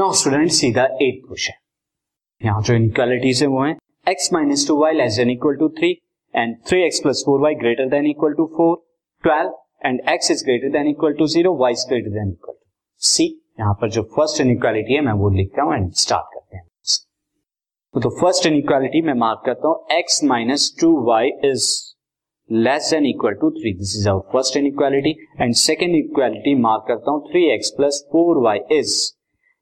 Now student सीधा at question यहाँ जो इनक्वालिटीज है वो है x minus two y less than equal to three and three x plus four y greater than equal to four twelve and x is greater than equal to zero y is greater than equal to see यहाँ पर जो first inequality है, मैं वो लिखता हूँ and start करते हैं। तो फ़र्स्ट इनक्वालिटी मैं मार्क करता हूँ, x minus two y is less than equal to three this is our first inequality and second equality mark करता हूँ three x plus four y is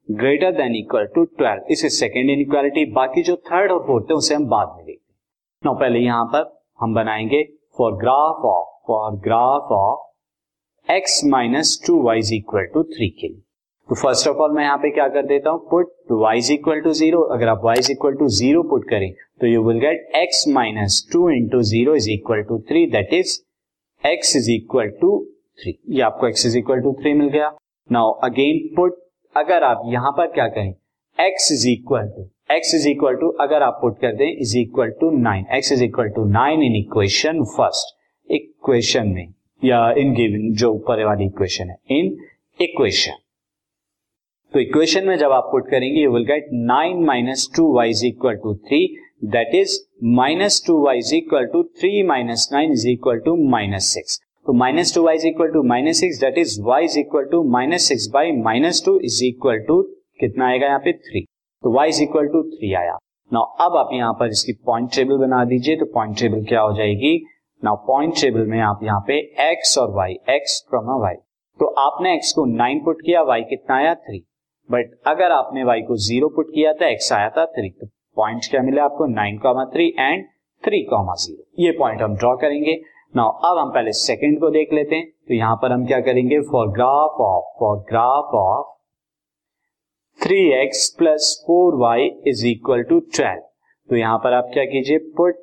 greater than equal to twelve इस second inequality बाकी जो third और fourth है, उसे हम बाद में देखते हैं। नो पहले यहाँ पर हम बनाएँगे for graph of for graph of x minus two y is equal to three के लिए। तो फ़र्स्ट ऑफ़ ऑल मैं यहाँ पे क्या कर देता हूँ? Put y is equal to zero अगर आप y is equal to zero put करें तो you will get x minus two into zero is equal to three that is x is equal to three ये आपको x is equal to three मिल गया। Now again put अगर आप यहाँ पर क्या करें x is equal to x is equal to अगर आप पुट कर दें is equal to nine x is equal to nine in equation first equation में, या इन गिवन जो ऊपर वाली इक्वेशन है इन इक्वेशन तो इक्वेशन में जब आप पुट करेंगे you will get nine minus two y is equal to three that is minus two y is equal to three minus nine is equal to minus six तो minus two y is equal to minus six that is y is equal to minus six by minus two is equal to कितना आएगा यहाँ पे? Three तो y is equal to three आया। Now अब आप यहाँ पर इसकी पॉइंट टेबल बना दीजिए तो पॉइंट टेबल क्या हो जाएगी? नाउ पॉइंट टेबल में आप यहाँ पे एक्स और वाई एक्स फ्रॉम वाई तो आपने एक्स को नाइन पुट किया वाई कितना आया? थ्री बट अगर आपने वाई को ज़ीरो पुट किया था एक्स आया था थ्री तो पॉइंट क्या मिला आपको? Nine comma three and three comma zero ये पॉइंट हम ड्रॉ करेंगे। नाउ अब हम पहले सेकंड को देख लेते हैं। तो यहाँ पर हम क्या करेंगे? For graph of for graph of three x plus four y is equal to twelve तो यहाँ पर आप क्या कीजिए? Put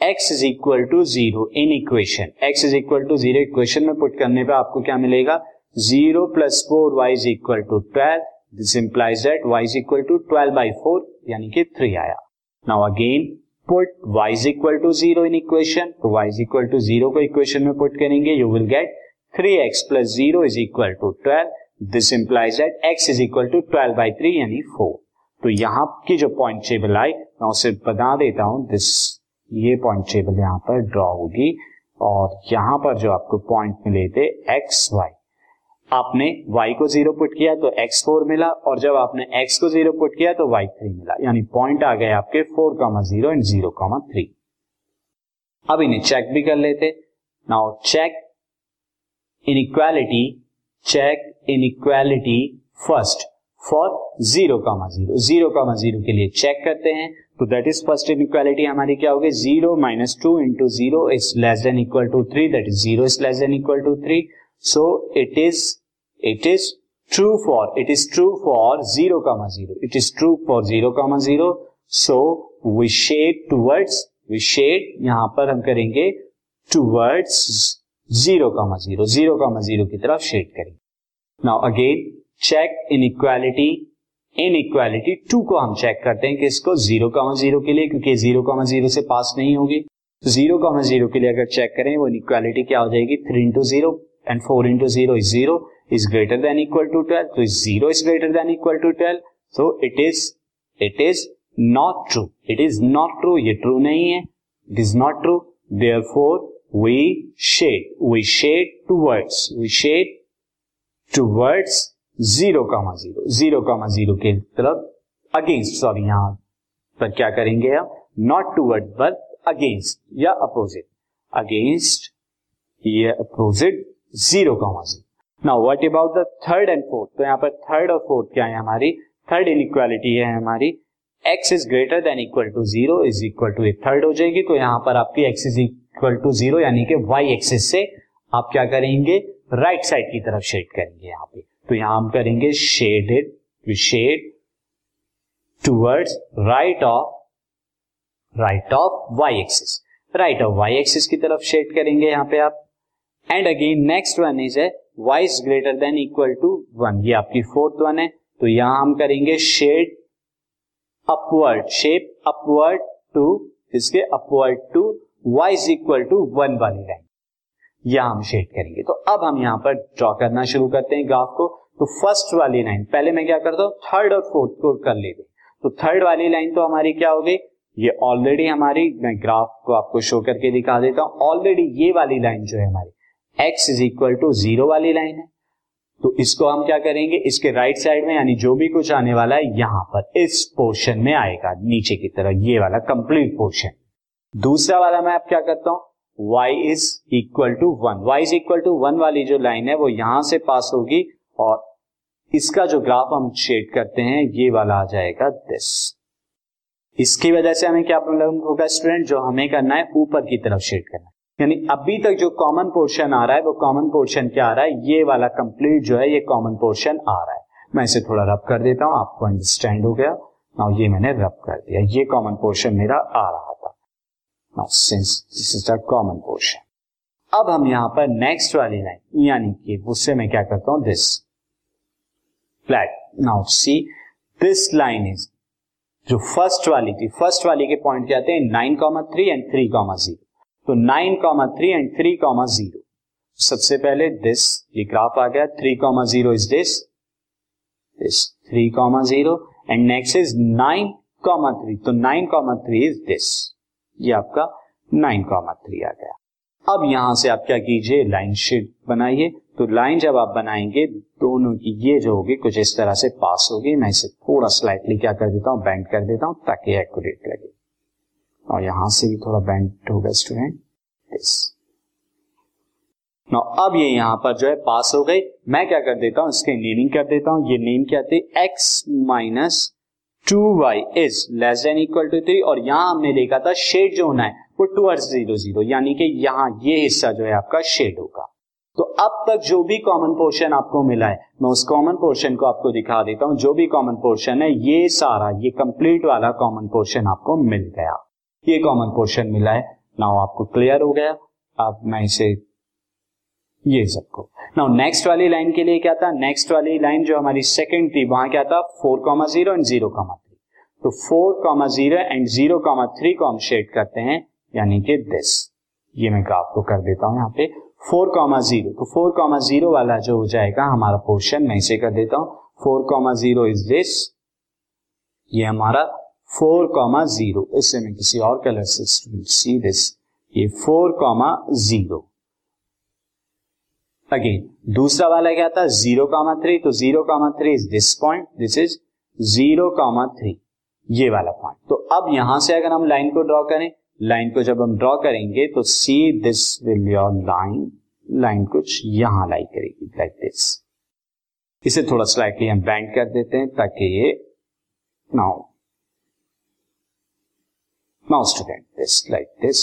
x is equal to zero in equation x is equal to zero equation में पुट करने पे आपको क्या मिलेगा? Zero plus four y is equal to twelve this implies that y is equal to twelve by four यानी कि three आया। Now again put y is equal to zero in equation तो y is equal to zero को equation में put करेंगे you will get three x plus zero is equal to twelve this implies that x is equal to twelve by three यानी four तो यहाँ की जो point table I, मैं उसे बता देता हूँ दिस ये पॉइंट टेबल यहाँ पर ड्रॉ होगी, और यहाँ पर जो आपको पॉइंट मिले थे एक्स वाई आपने y को ज़ीरो पुट किया तो x फोर मिला और जब आपने x को ज़ीरो पुट किया तो y थ्री मिला। यानी पॉइंट आ गए आपके four comma zero and zero comma three अब इन्हें चेक भी कर लेते। Now check inequality check inequality first for zero comma zero zero comma zero के लिए चेक करते हैं। तो दैट इज़ फ़र्स्ट इनइक्वालिटी हमारी क्या होगी? Zero minus two into zero is less than equal to three that is zero is less than equal to three so it is it is true for it is true for zero comma zero it is true for zero comma zero so we shade towards we shade यहाँ पर हम करेंगे towards zero का zero zero comma zero की तरफ़ shade करेंगे। Now again check inequality in equality two को हम चेक करते हैं कि इसको ज़ीरो कामा ज़ीरो के लिए, क्योंकि ज़ीरो कामा ज़ीरो से पास नहीं होगी। ज़ीरो कामा ज़ीरो के लिए अगर चेक करें, वो इन इक्वालिटी क्या हो जाएगी? Three into zero and 4 into zero is zero is greater than equal to 12 so zero is greater than equal to 12 so it is it is not true it is not true ये true नहीं है it is not true therefore we shade we shade towards we shade towards zero comma zero zero comma zero के तरफ़ against sorry यहाँ पर क्या करेंगे हम नॉट टूवर्ड बट अगेंस्ट या अपोजिट अगेंस्ट ये opposite zero comma zero now what about the third and fourth तो यहाँ पर थर्ड और फोर्थ क्या है हमारी? थर्ड इनइक्वालिटी है हमारी। X is greater than equal to zero is equal to third हो जाएगी। तो यहाँ पर आपकी x is equal to zero यानी कि y एक्सिस से आप क्या करेंगे? राइट right साइड की तरफ़ शेड करेंगे यहाँ पे। तो यहाँ हम करेंगे shaded shade towards right of right of y axis right of y axis की तरफ़ शेड करेंगे यहाँ पे आप। And again next one is है y is greater than equal to one ये आपकी फोर्थ वन है। तो यहाँ हम करेंगे shade upward shape upward to इसके upward to y is equal to one वाली लाइन यहाँ हम शेड करेंगे। तो अब हम यहाँ पर ड्रॉ करना शुरू करते हैं ग्राफ को। तो फ़र्स्ट वाली लाइन पहले मैं क्या करता हूँ? थर्ड और फोर्थ को कर लेते तो थर्ड वाली लाइन तो हमारी क्या हो गई? ये ऑलरेडी हमारी, मैं ग्राफ को आपको शो करके दिखा देता हूँ। ऑलरेडी ये वाली लाइन जो है हमारी x is equal to zero वाली लाइन है। तो इसको हम क्या करेंगे? इसके राइट साइड में, यानी जो भी कुछ आने वाला है, यहाँ पर इस पोर्शन में आएगा, नीचे की तरह, ये वाला कंप्लीट पोर्शन दूसरा वाला मैं आप क्या करता हूँ? Y is equal to one y is equal to one वाली जो लाइन है, वो यहाँ से पास होगी, और इसका जो ग्राफ हम शेड करते हैं, ये वाला आ जाएगा दिस इसकी वजह से हमें क्या प्रॉब्लम होगा स्टूडेंट जो हमें करना है, ऊपर की तरफ़ शेड करना है। यानी अभी तक जो कॉमन पोर्शन आ रहा है, वो कॉमन पोर्शन क्या आ रहा है? ये वाला कंप्लीट जो है, ये कॉमन पोर्शन आ रहा है। मैं इसे थोड़ा रब कर देता हूँ, आपको अंडरस्टैंड हो गया। नाउ ये मैंने रब कर दिया। ये कॉमन पोर्शन मेरा आ रहा था। Now since this is the common portion अब हम यहाँ पर नेक्स्ट वाली लाइन यानी कि उससे मैं क्या करता हूँ? This flat now see this line is जो फ़र्स्ट वाली थी फ़र्स्ट वाली के पॉइंट क्या थे nine comma three and three comma zero तो nine comma three and three comma zero. सबसे पहले दिस ये ग्राफ आ गया, three comma zero is this this three comma zero and next is nine comma three तो nine comma three is this ये आपका nine comma three आ गया। अब यहाँ से आप क्या कीजिए लाइन शीट बनाइए तो लाइन जब आप बनाएँगे, दोनों की ये जो होगी, कुछ इस तरह से पास होगी, मैं इसे थोड़ा स्लाइटली क्या कर देता हूँ बैंड कर देता हूँ, ताकि एक्यूरेट लगे। और यहाँ से भी थोड़ा बैंड होगा स्टूडेंट दिस नो अब ये यहाँ पर जो है पास हो गई। मैं क्या कर देता हूँ? इसके नेमिंग कर देता हूँ। ये नेम क्या थे? X minus two y is less than equal to three और यहाँ हमने देखा था शेड जो होना है, वो टूवर्ड्स ज़ीरो ज़ीरो यानी कि यहाँ ये हिस्सा जो है आपका शेड होगा। तो अब तक जो भी कॉमन पोर्शन आपको मिला है, मैं उस कॉमन पोर्शन को आपको दिखा देता हूँ। जो भी कॉमन पोर्शन है, ये सारा, ये कंप्लीट वाला कॉमन पोर्शन आपको मिल गया। ये कॉमन पोर्शन मिला है। नाउ आपको क्लियर हो गया। अब मैं इसे, ये सबको। नाउ नेक्स्ट वाली लाइन के लिए क्या था? नेक्स्ट वाली लाइन जो हमारी सेकंड थी, वहाँ क्या था? Four comma zero and zero comma three तो four comma zero and zero comma three को हम शेड करते हैं, यानी कि दिस ये मैं ग्राफ को कर देता हूँ यहाँ पे। फोर कॉमा ज़ीरो तो फोर कॉमा ज़ीरो वाला जो हो जाएगा, हमारा पोर्शन मैं इसे कर देता हूँ। Four comma zero is this ये हमारा फोर कॉमा ज़ीरो। इससे मैं किसी और कलर से सी दिस ये फोर कॉमा ज़ीरो। अगेन दूसरा वाला क्या था? ज़ीरो कॉमा थ्री तो zero comma three is this point this is zero comma three. ये वाला पॉइंट तो अब यहाँ से अगर हम लाइन को ड्रॉ करें लाइन को जब हम ड्रॉ करेंगे तो see this will your line line कुछ यहाँ लाई करेगी लाइक दिस इसे थोड़ा स्लाइटली हम बैंड कर देते हैं, ताकि ये now now student this, like this.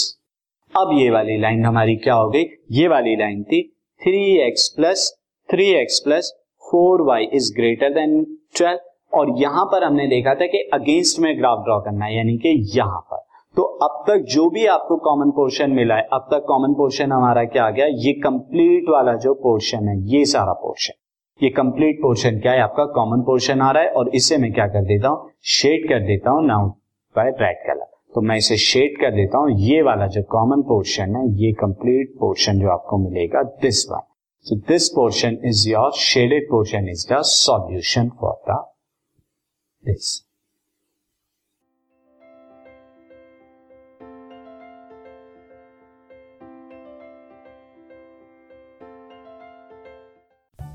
अब ये वाली लाइन हमारी क्या हो गई? ये वाली लाइन थी three x plus three x plus four y is greater than twelve और यहाँ पर हमने देखा था कि अगेंस्ट में ग्राफ ड्रॉ करना है, यानी कि यहाँ पर। तो अब तक जो भी आपको कॉमन पोर्शन मिला है, अब तक कॉमन पोर्शन हमारा क्या आ गया? ये कंप्लीट वाला जो पोर्शन है, ये सारा पोर्शन ये कंप्लीट पोर्शन क्या है? आपका कॉमन पोर्शन आ रहा है, और इसे मैं क्या कर देता हूँ? शेड कर देता हूँ नाउ बाय रेड कलर तो मैं इसे शेड कर देता हूँ। ये वाला जो कॉमन पोर्शन है, ये कंप्लीट पोर्शन जो आपको मिलेगा this one so this portion is your shaded portion is the solution for the this